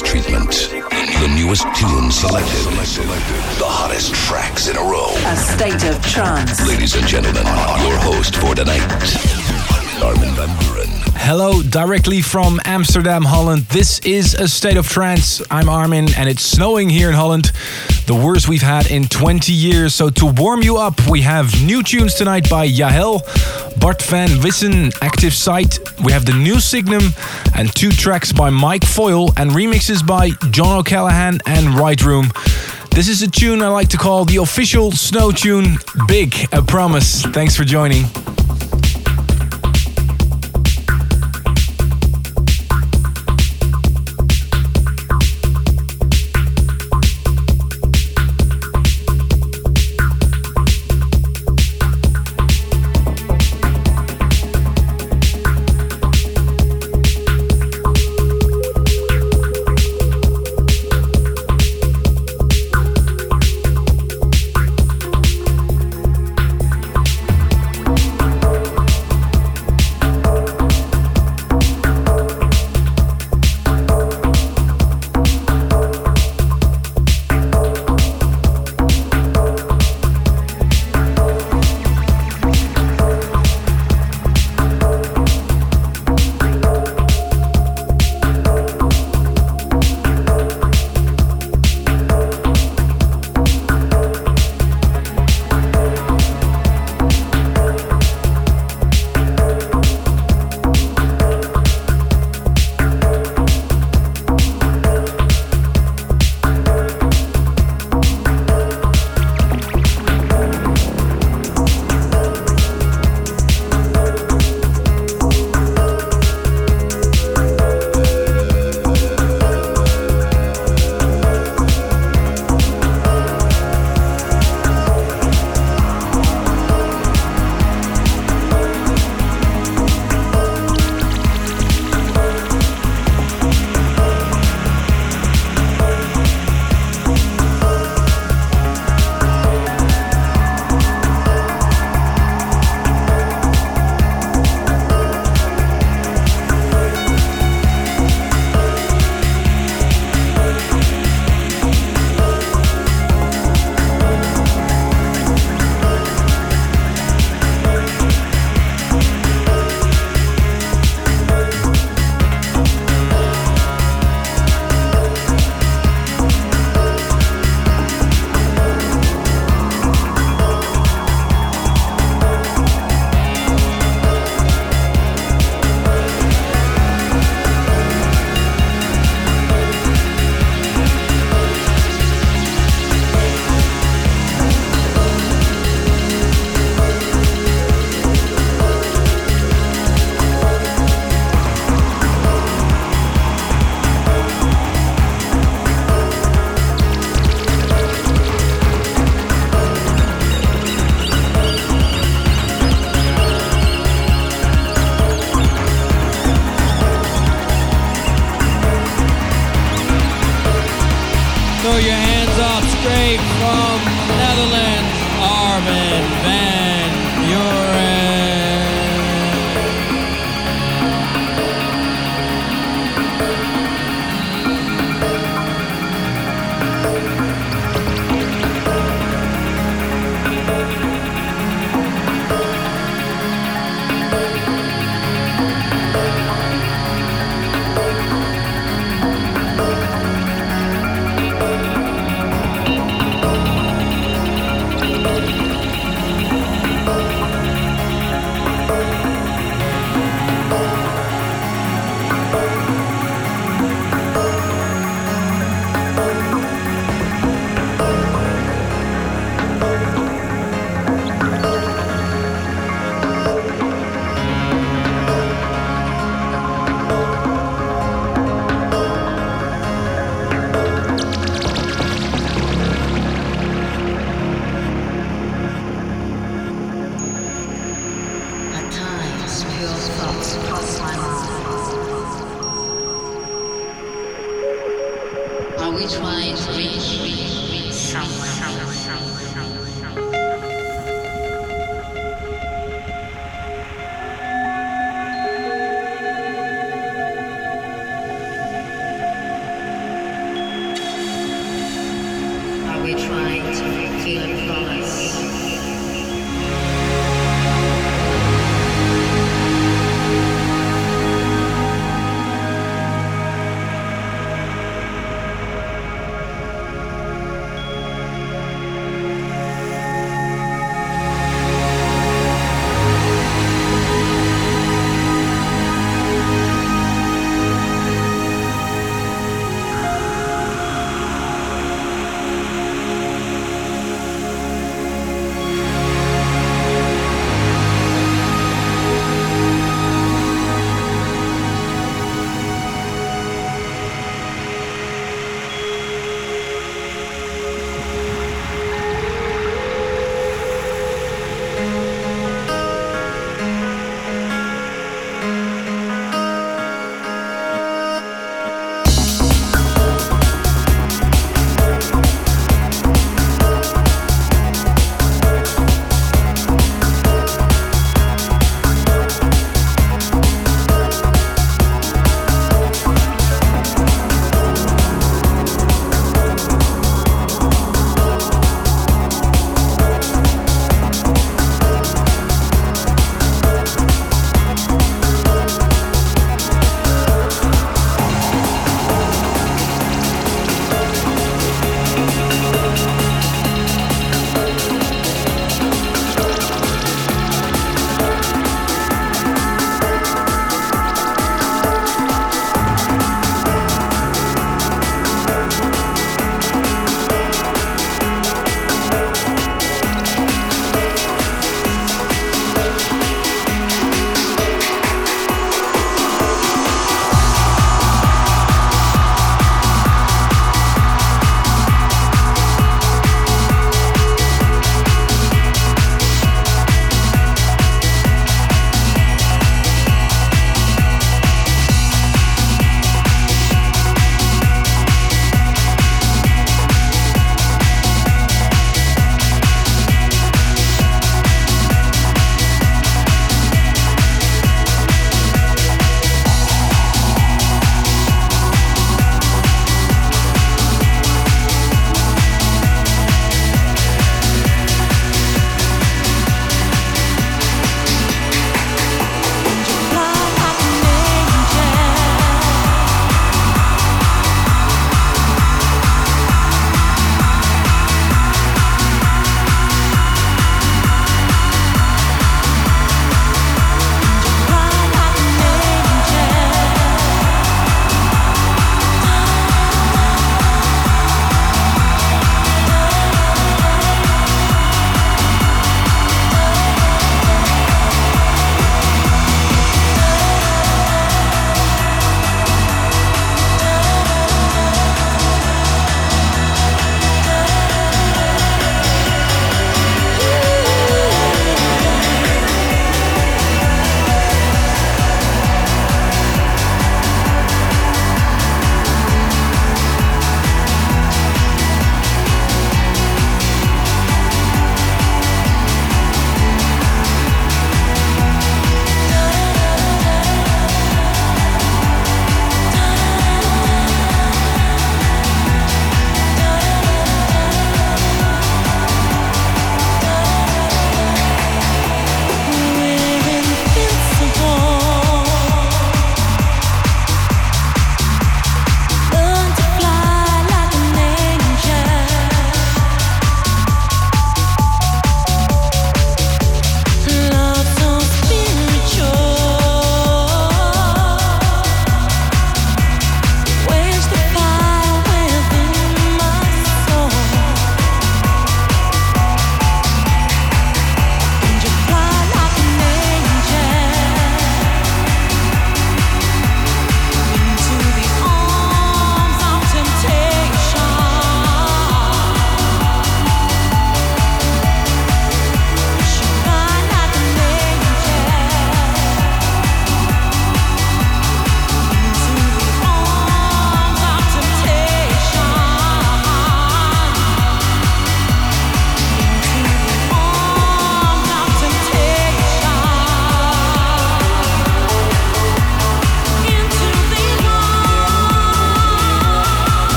treatment. The newest tunes selected. The hottest tracks in a row. A state of trance. Ladies and gentlemen, your host for tonight, Armin van Buuren. Hello, directly from Amsterdam, Holland. This is a state of trance. I'm Armin, and it's snowing here in Holland. The worst we've had in 20 years. So, to warm you up, we have new tunes tonight by Yahel, Bart van Wissen, Active Site. We have the new Signum, and two tracks by Mike Foyle, and remixes by John O'Callaghan and Right Room. This is a tune I like to call the official snow tune Big, a promise. Thanks for joining.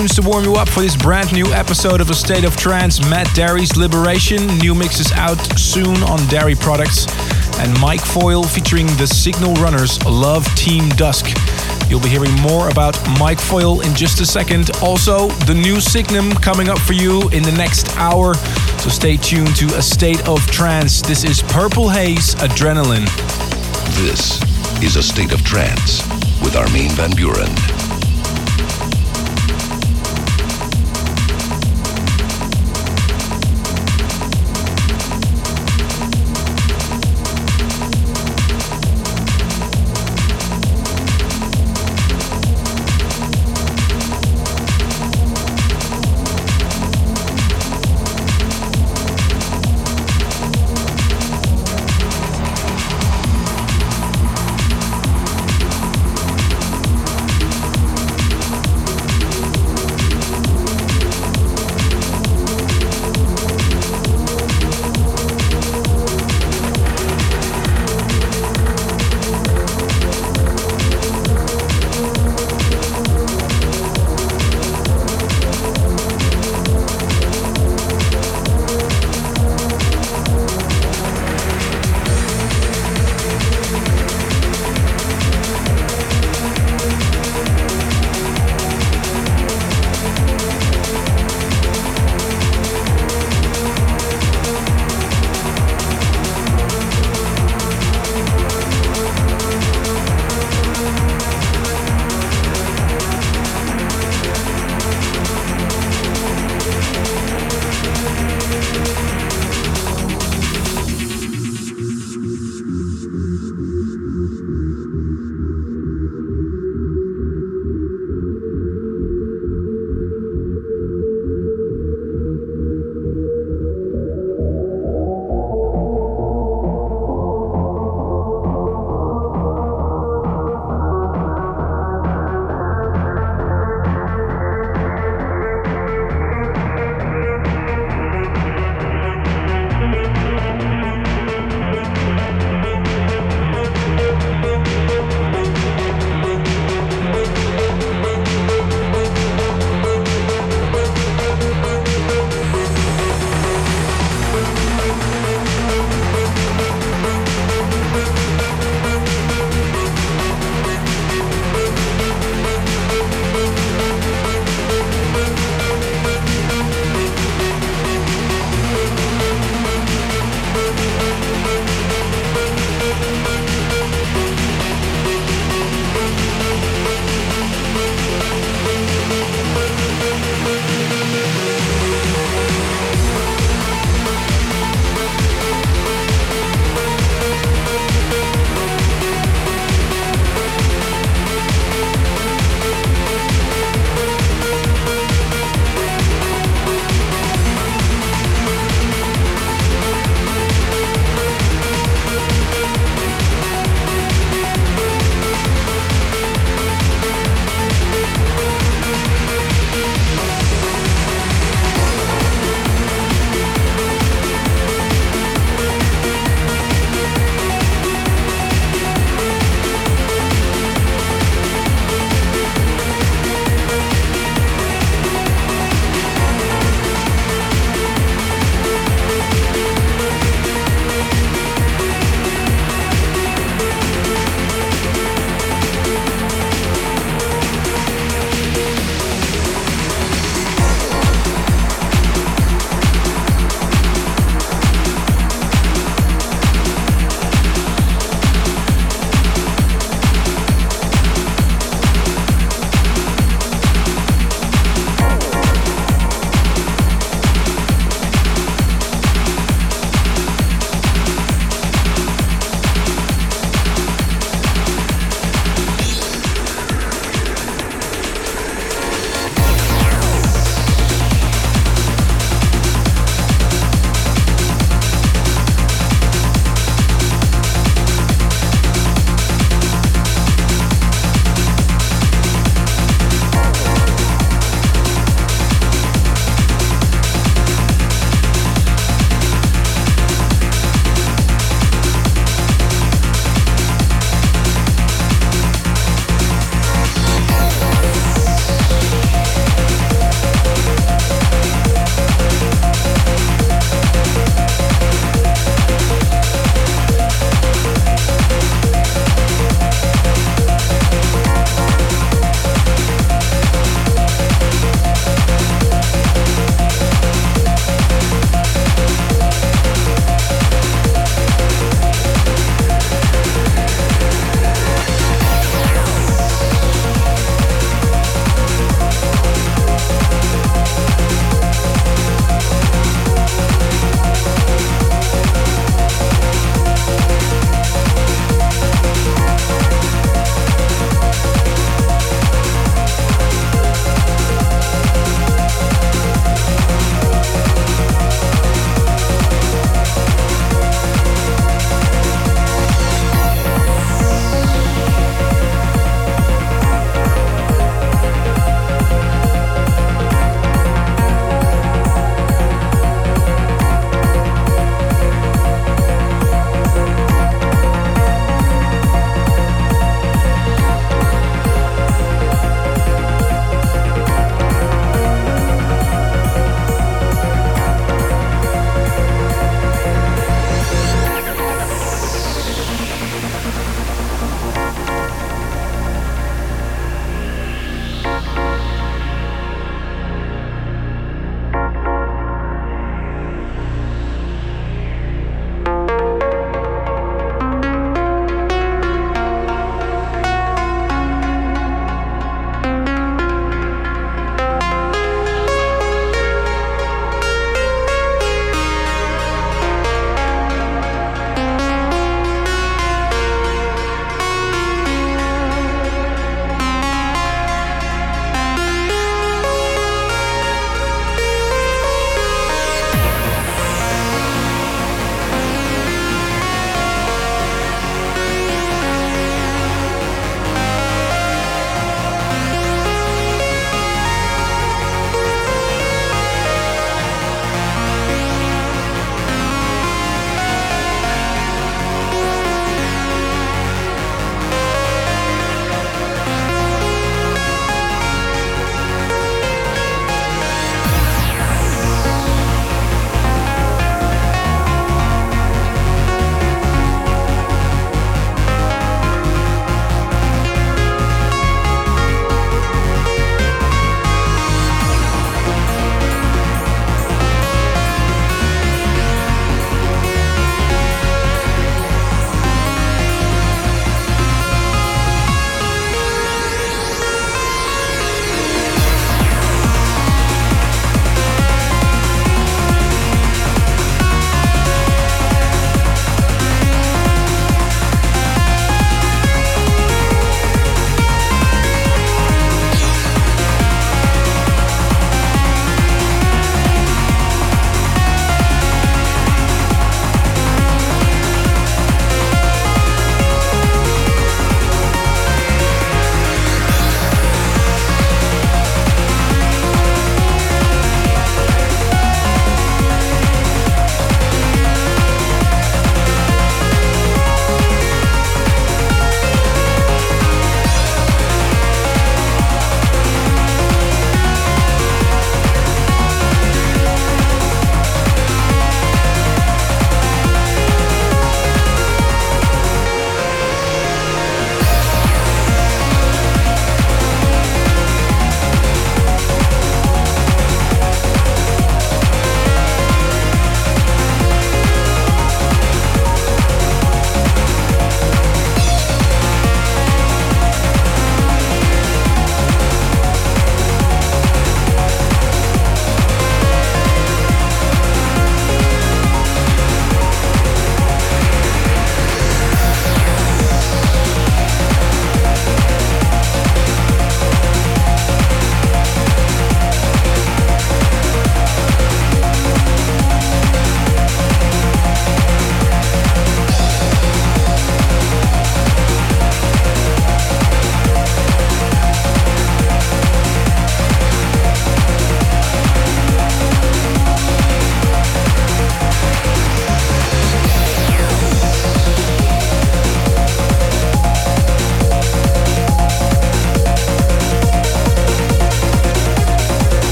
Tunes to warm you up for this brand new episode of A State of Trance. Matt Darey's Liberation. New mixes out soon on Darey Products. And Mike Foyle featuring the Signal Runners Love Team Dusk. You'll be hearing more about Mike Foyle in just a second. Also, the new Signum coming up for you in the next hour. So stay tuned to A State of Trance. This is Purple Haze Adrenaline. This is A State of Trance with Armin van Buuren.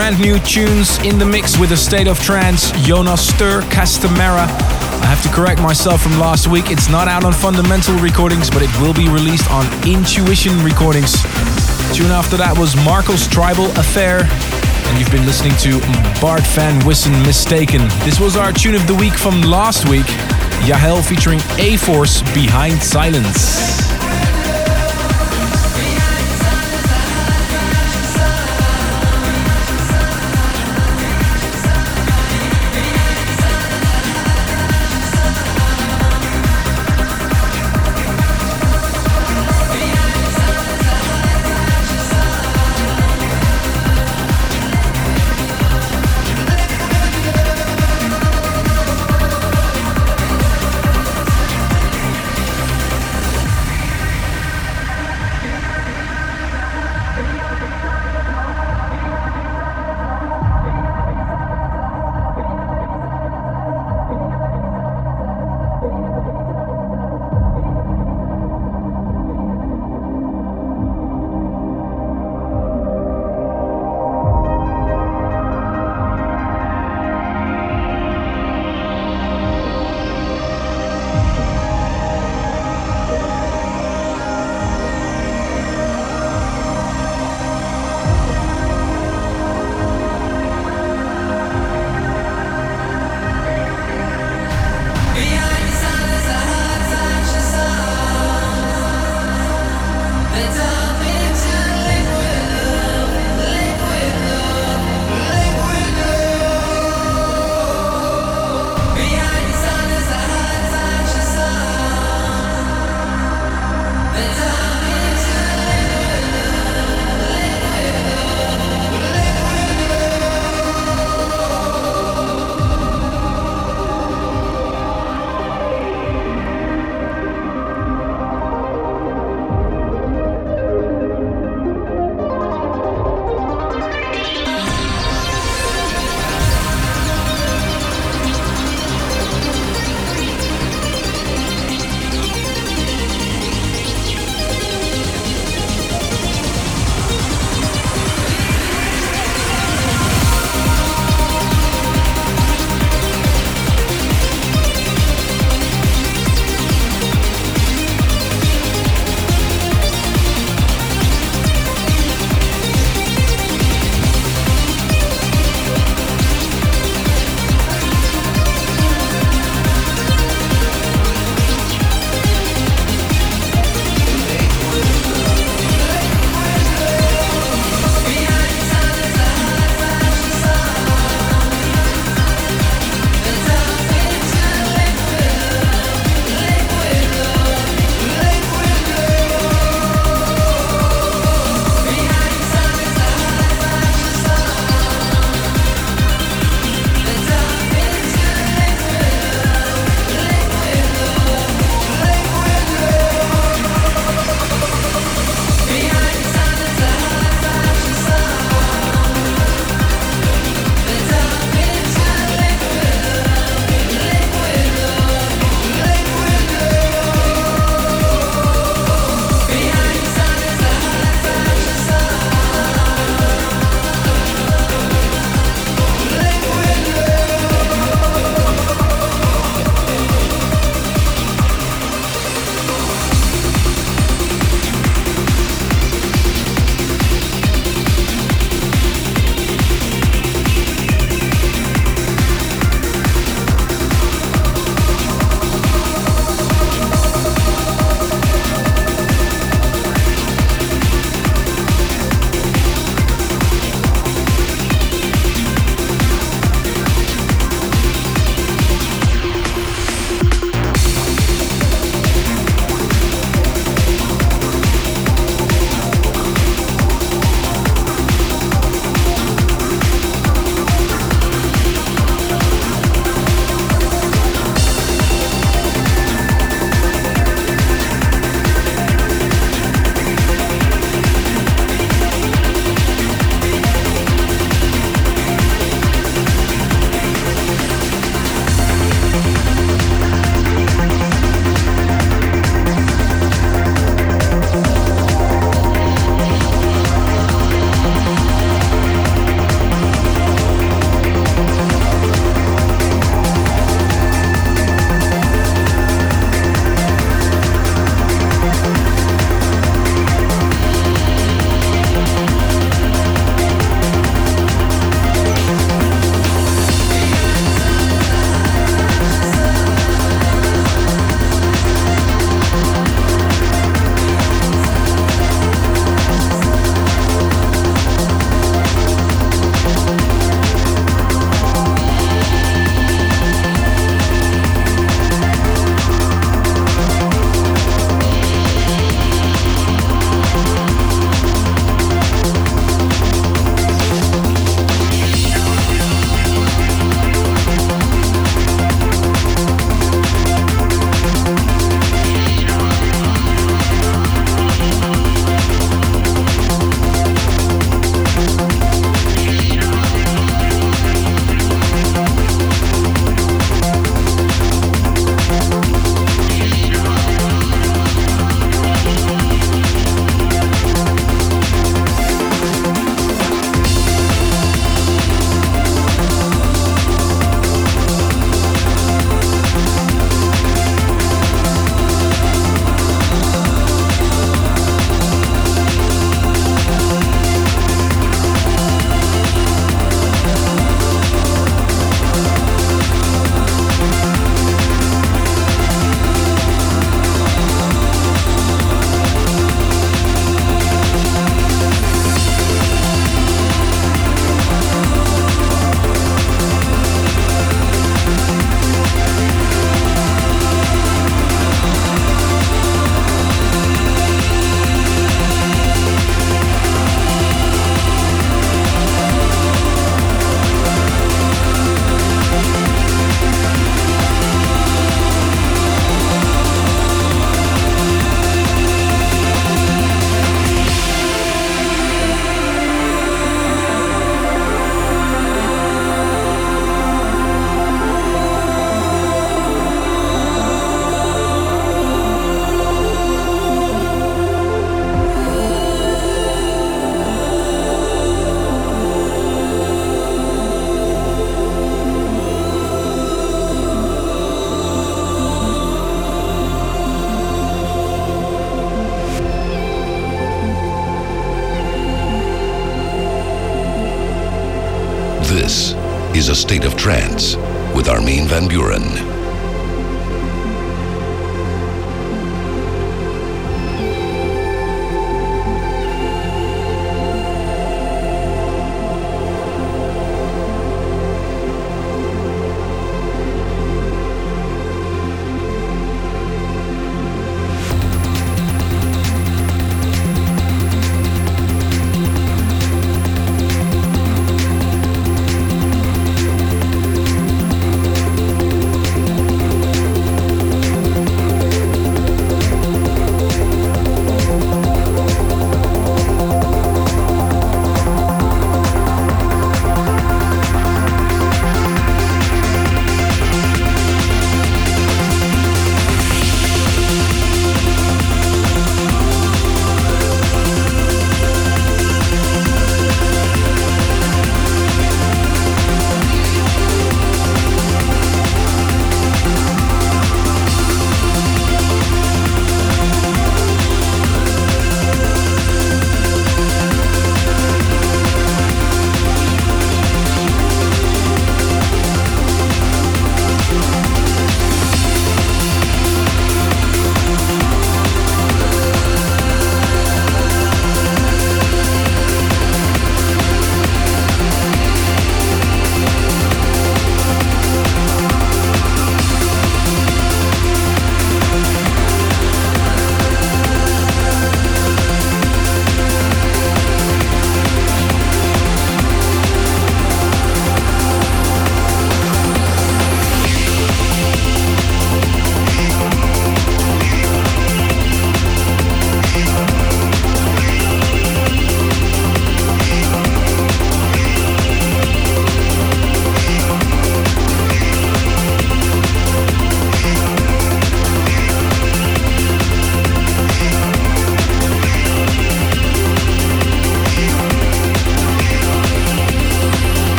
Brand new tunes in the mix with a state of trance, Jonas Steur, Castamera. I have to correct myself from last week. It's not out on Fundamental Recordings, but it will be released on Intuition Recordings. Tune after that was Marco's Tribal Affair. And you've been listening to Bart Van Wissen Mistaken. This was our tune of the week from last week. Yahel featuring A Force Behind Silence.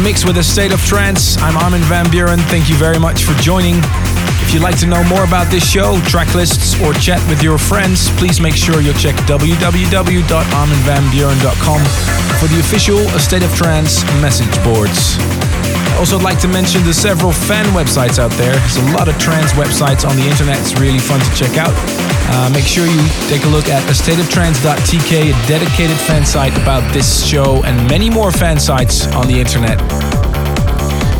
The mix with a state of trance. I'm Armin van Buuren. Thank you very much for joining. If you'd like to know more about this show, track lists, or chat with your friends, please make sure you check www.arminvanbuuren.com for the official State of Trance message boards. Also, I'd like to mention the several fan websites out there. There's a lot of trance websites on the internet. It's really fun to check out. Uh, make sure you take a look at astateoftrance.tk, a dedicated fan site about this show and many more fan sites on the internet.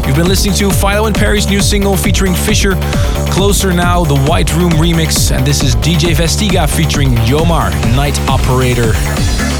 You've been listening to Filo and Peri's new single featuring Fisher, Closer Now, the White Room remix, and this is DJ Vestiga featuring Yomar, Night Operator.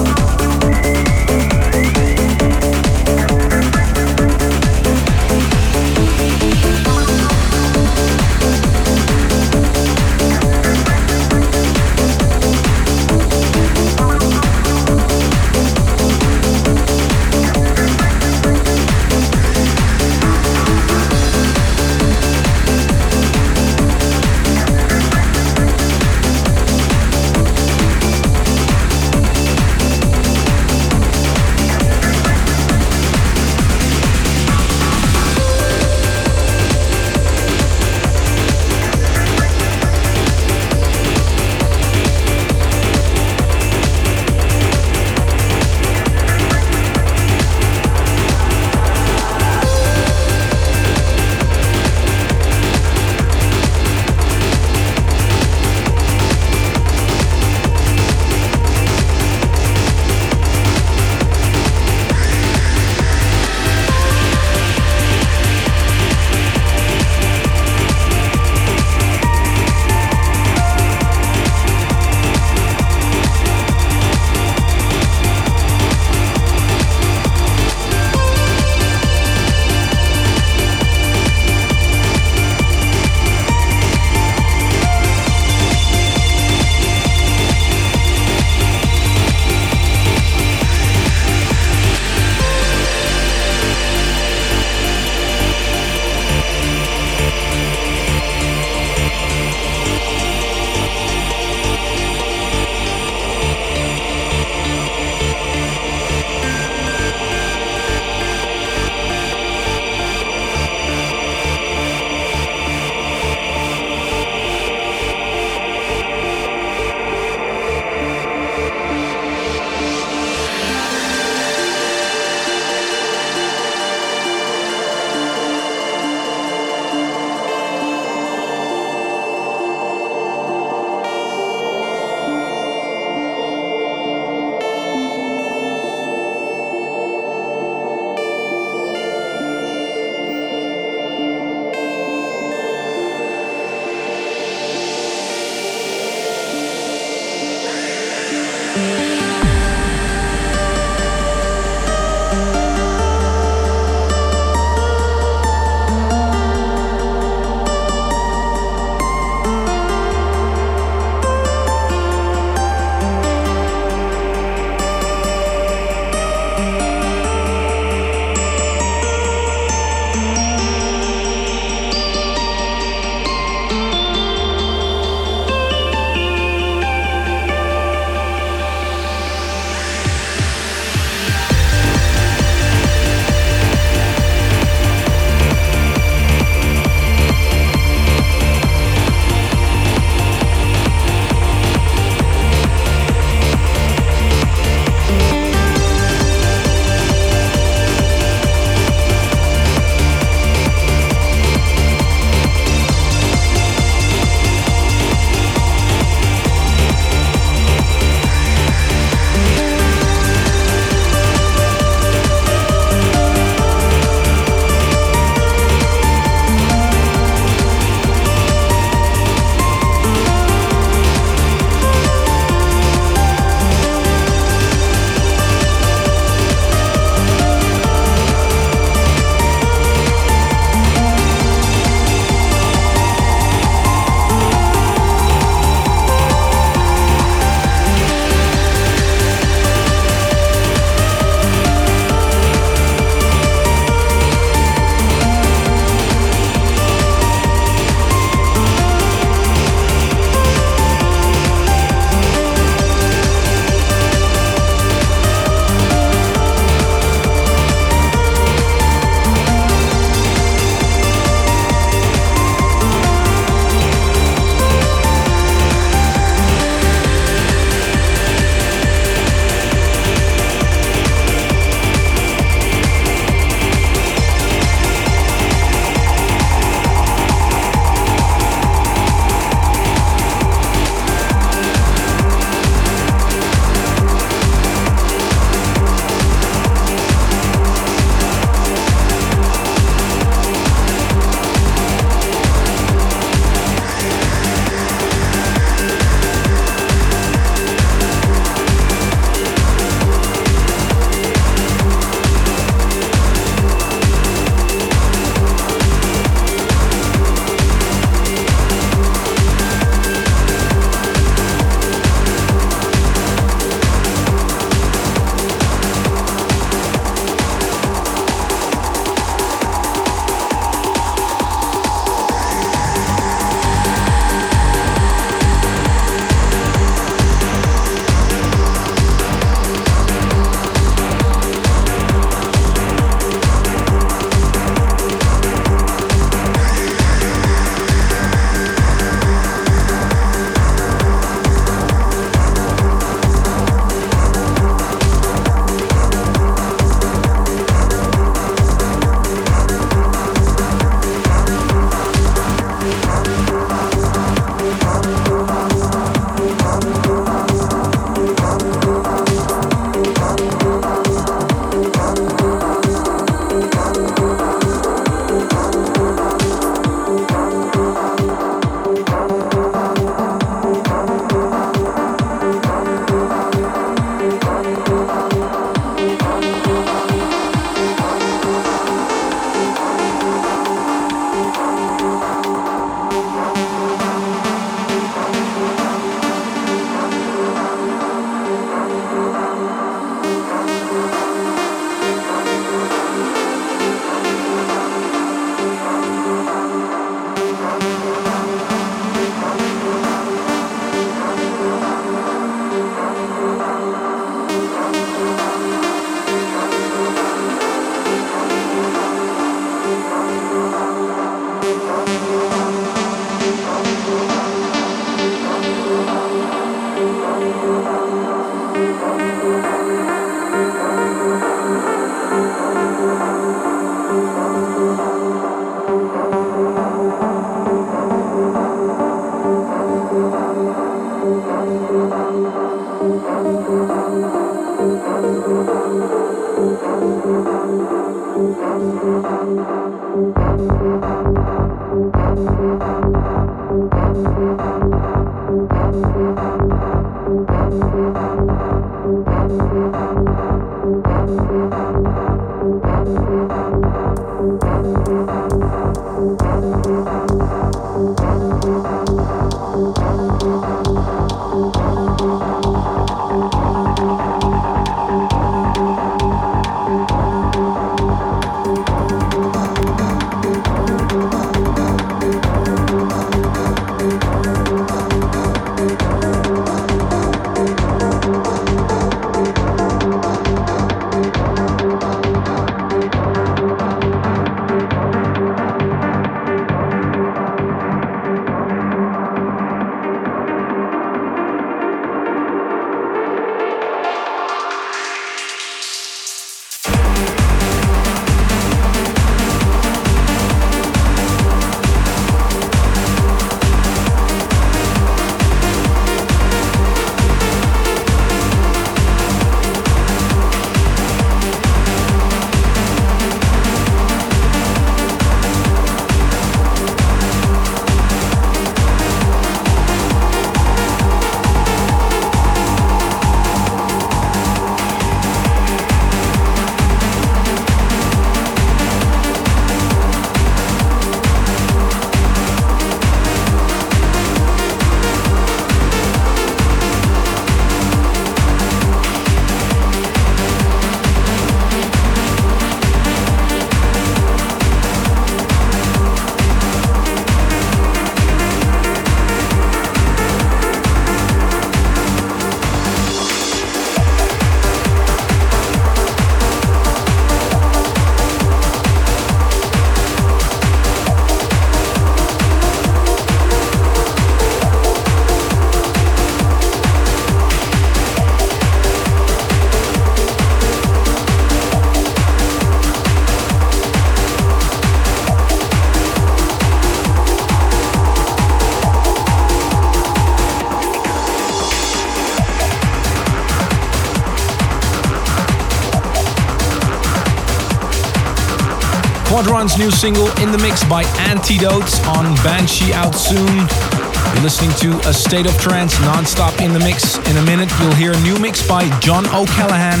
New single in the mix by Antidotes on Banshee out soon. You're listening to a state of trance non-stop in the mix. In a minute, you'll hear a new mix by John O'Callaghan,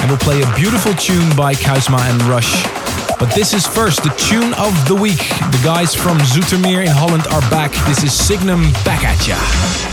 and we'll play a beautiful tune by Kuzma and Rush. But this is first the tune of the week. The guys from Zoetermeer in Holland are back. This is Signum back at ya.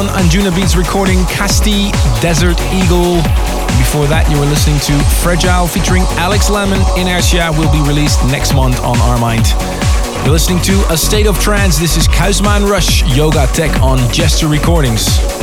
On Anjuna Beats recording Casti Desert Eagle. Before that, you were listening to Fragile featuring Alex Lemon. Inertia will be released next month on Armind. You're listening to A State of Trance. This is Kausman Rush Yoga Tech on Jester Recordings.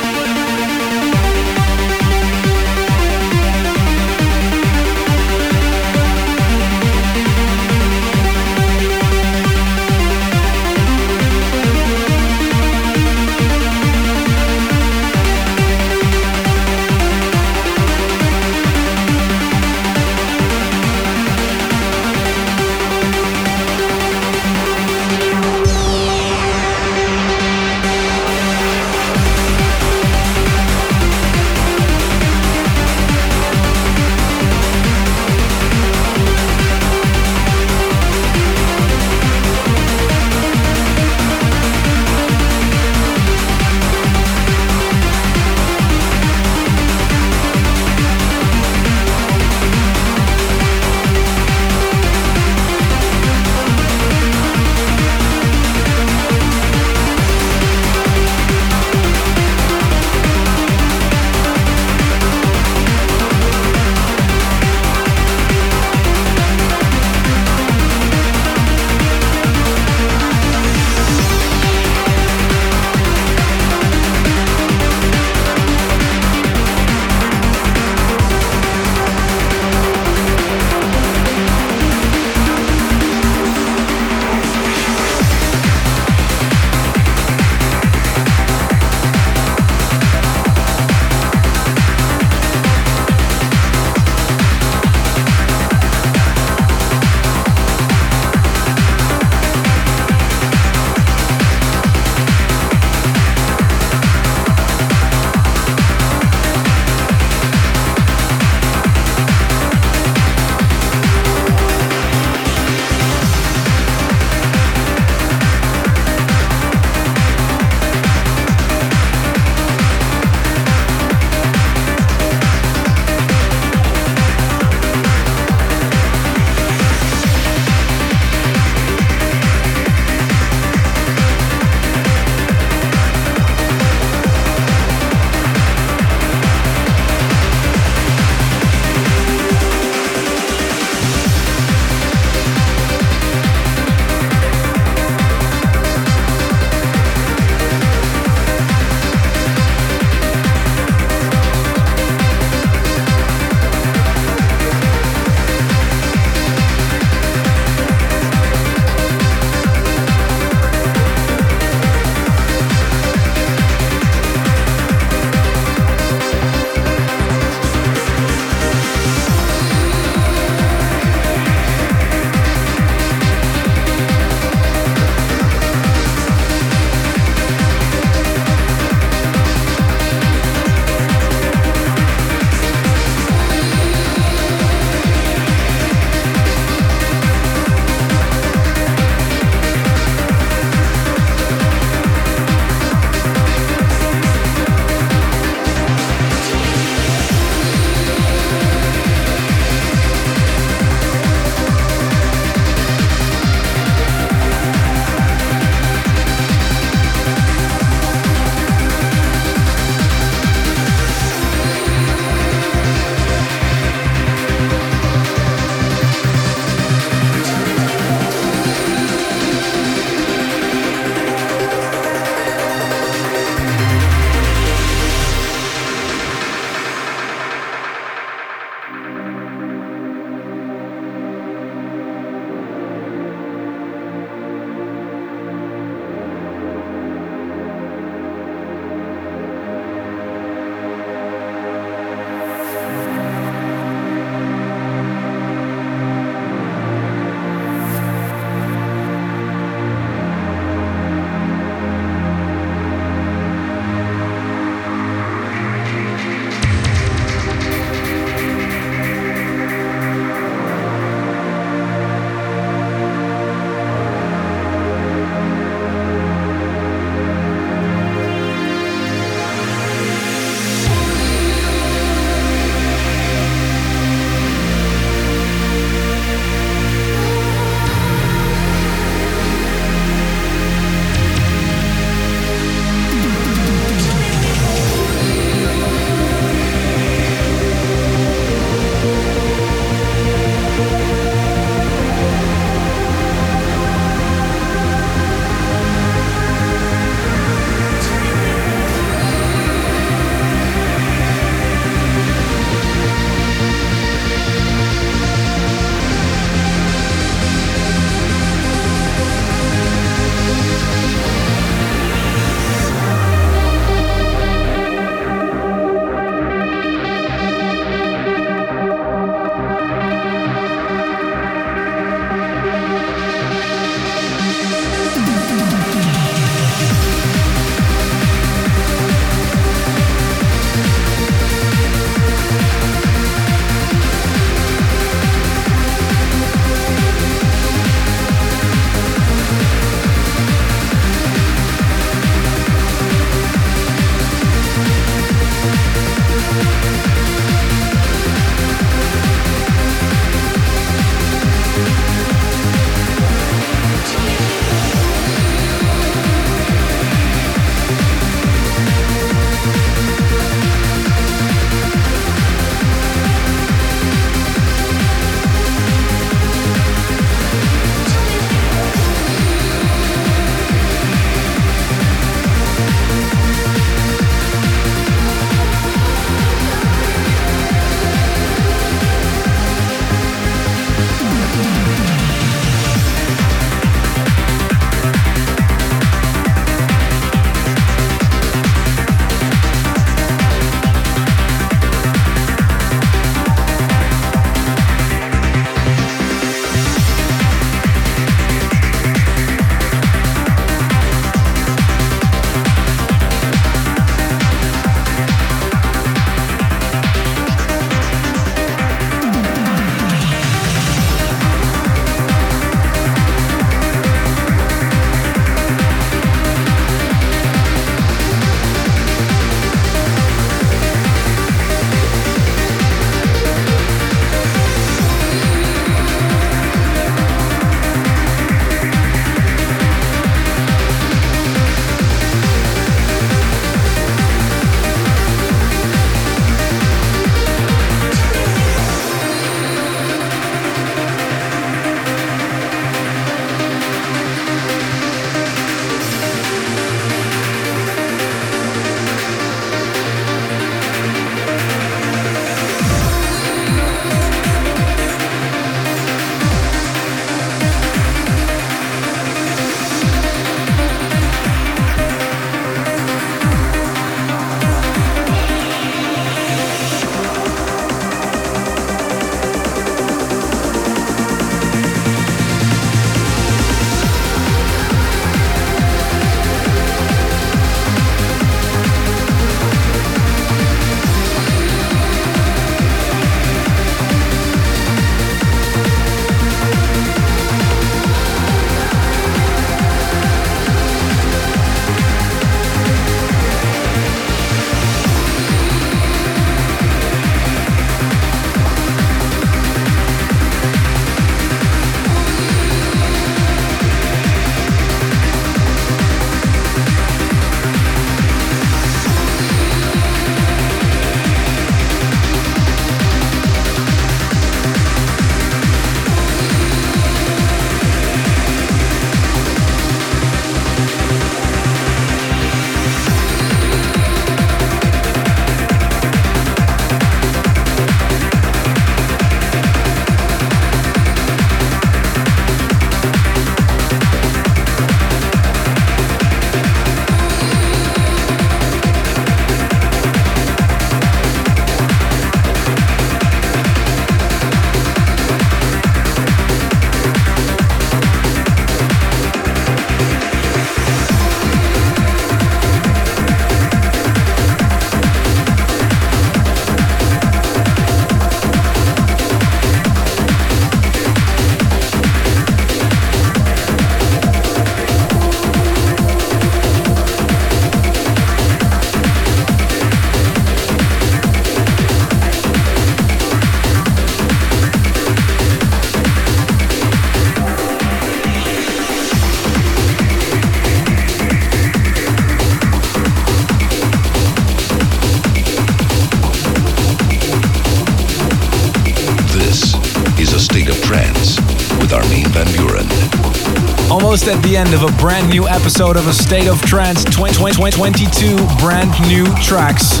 The end of a brand new episode of A State of Trance 2022 brand new tracks.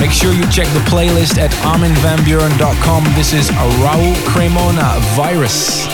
Make sure you check the playlist at arminvanbuuren.com. This is Raul Cremona Virus.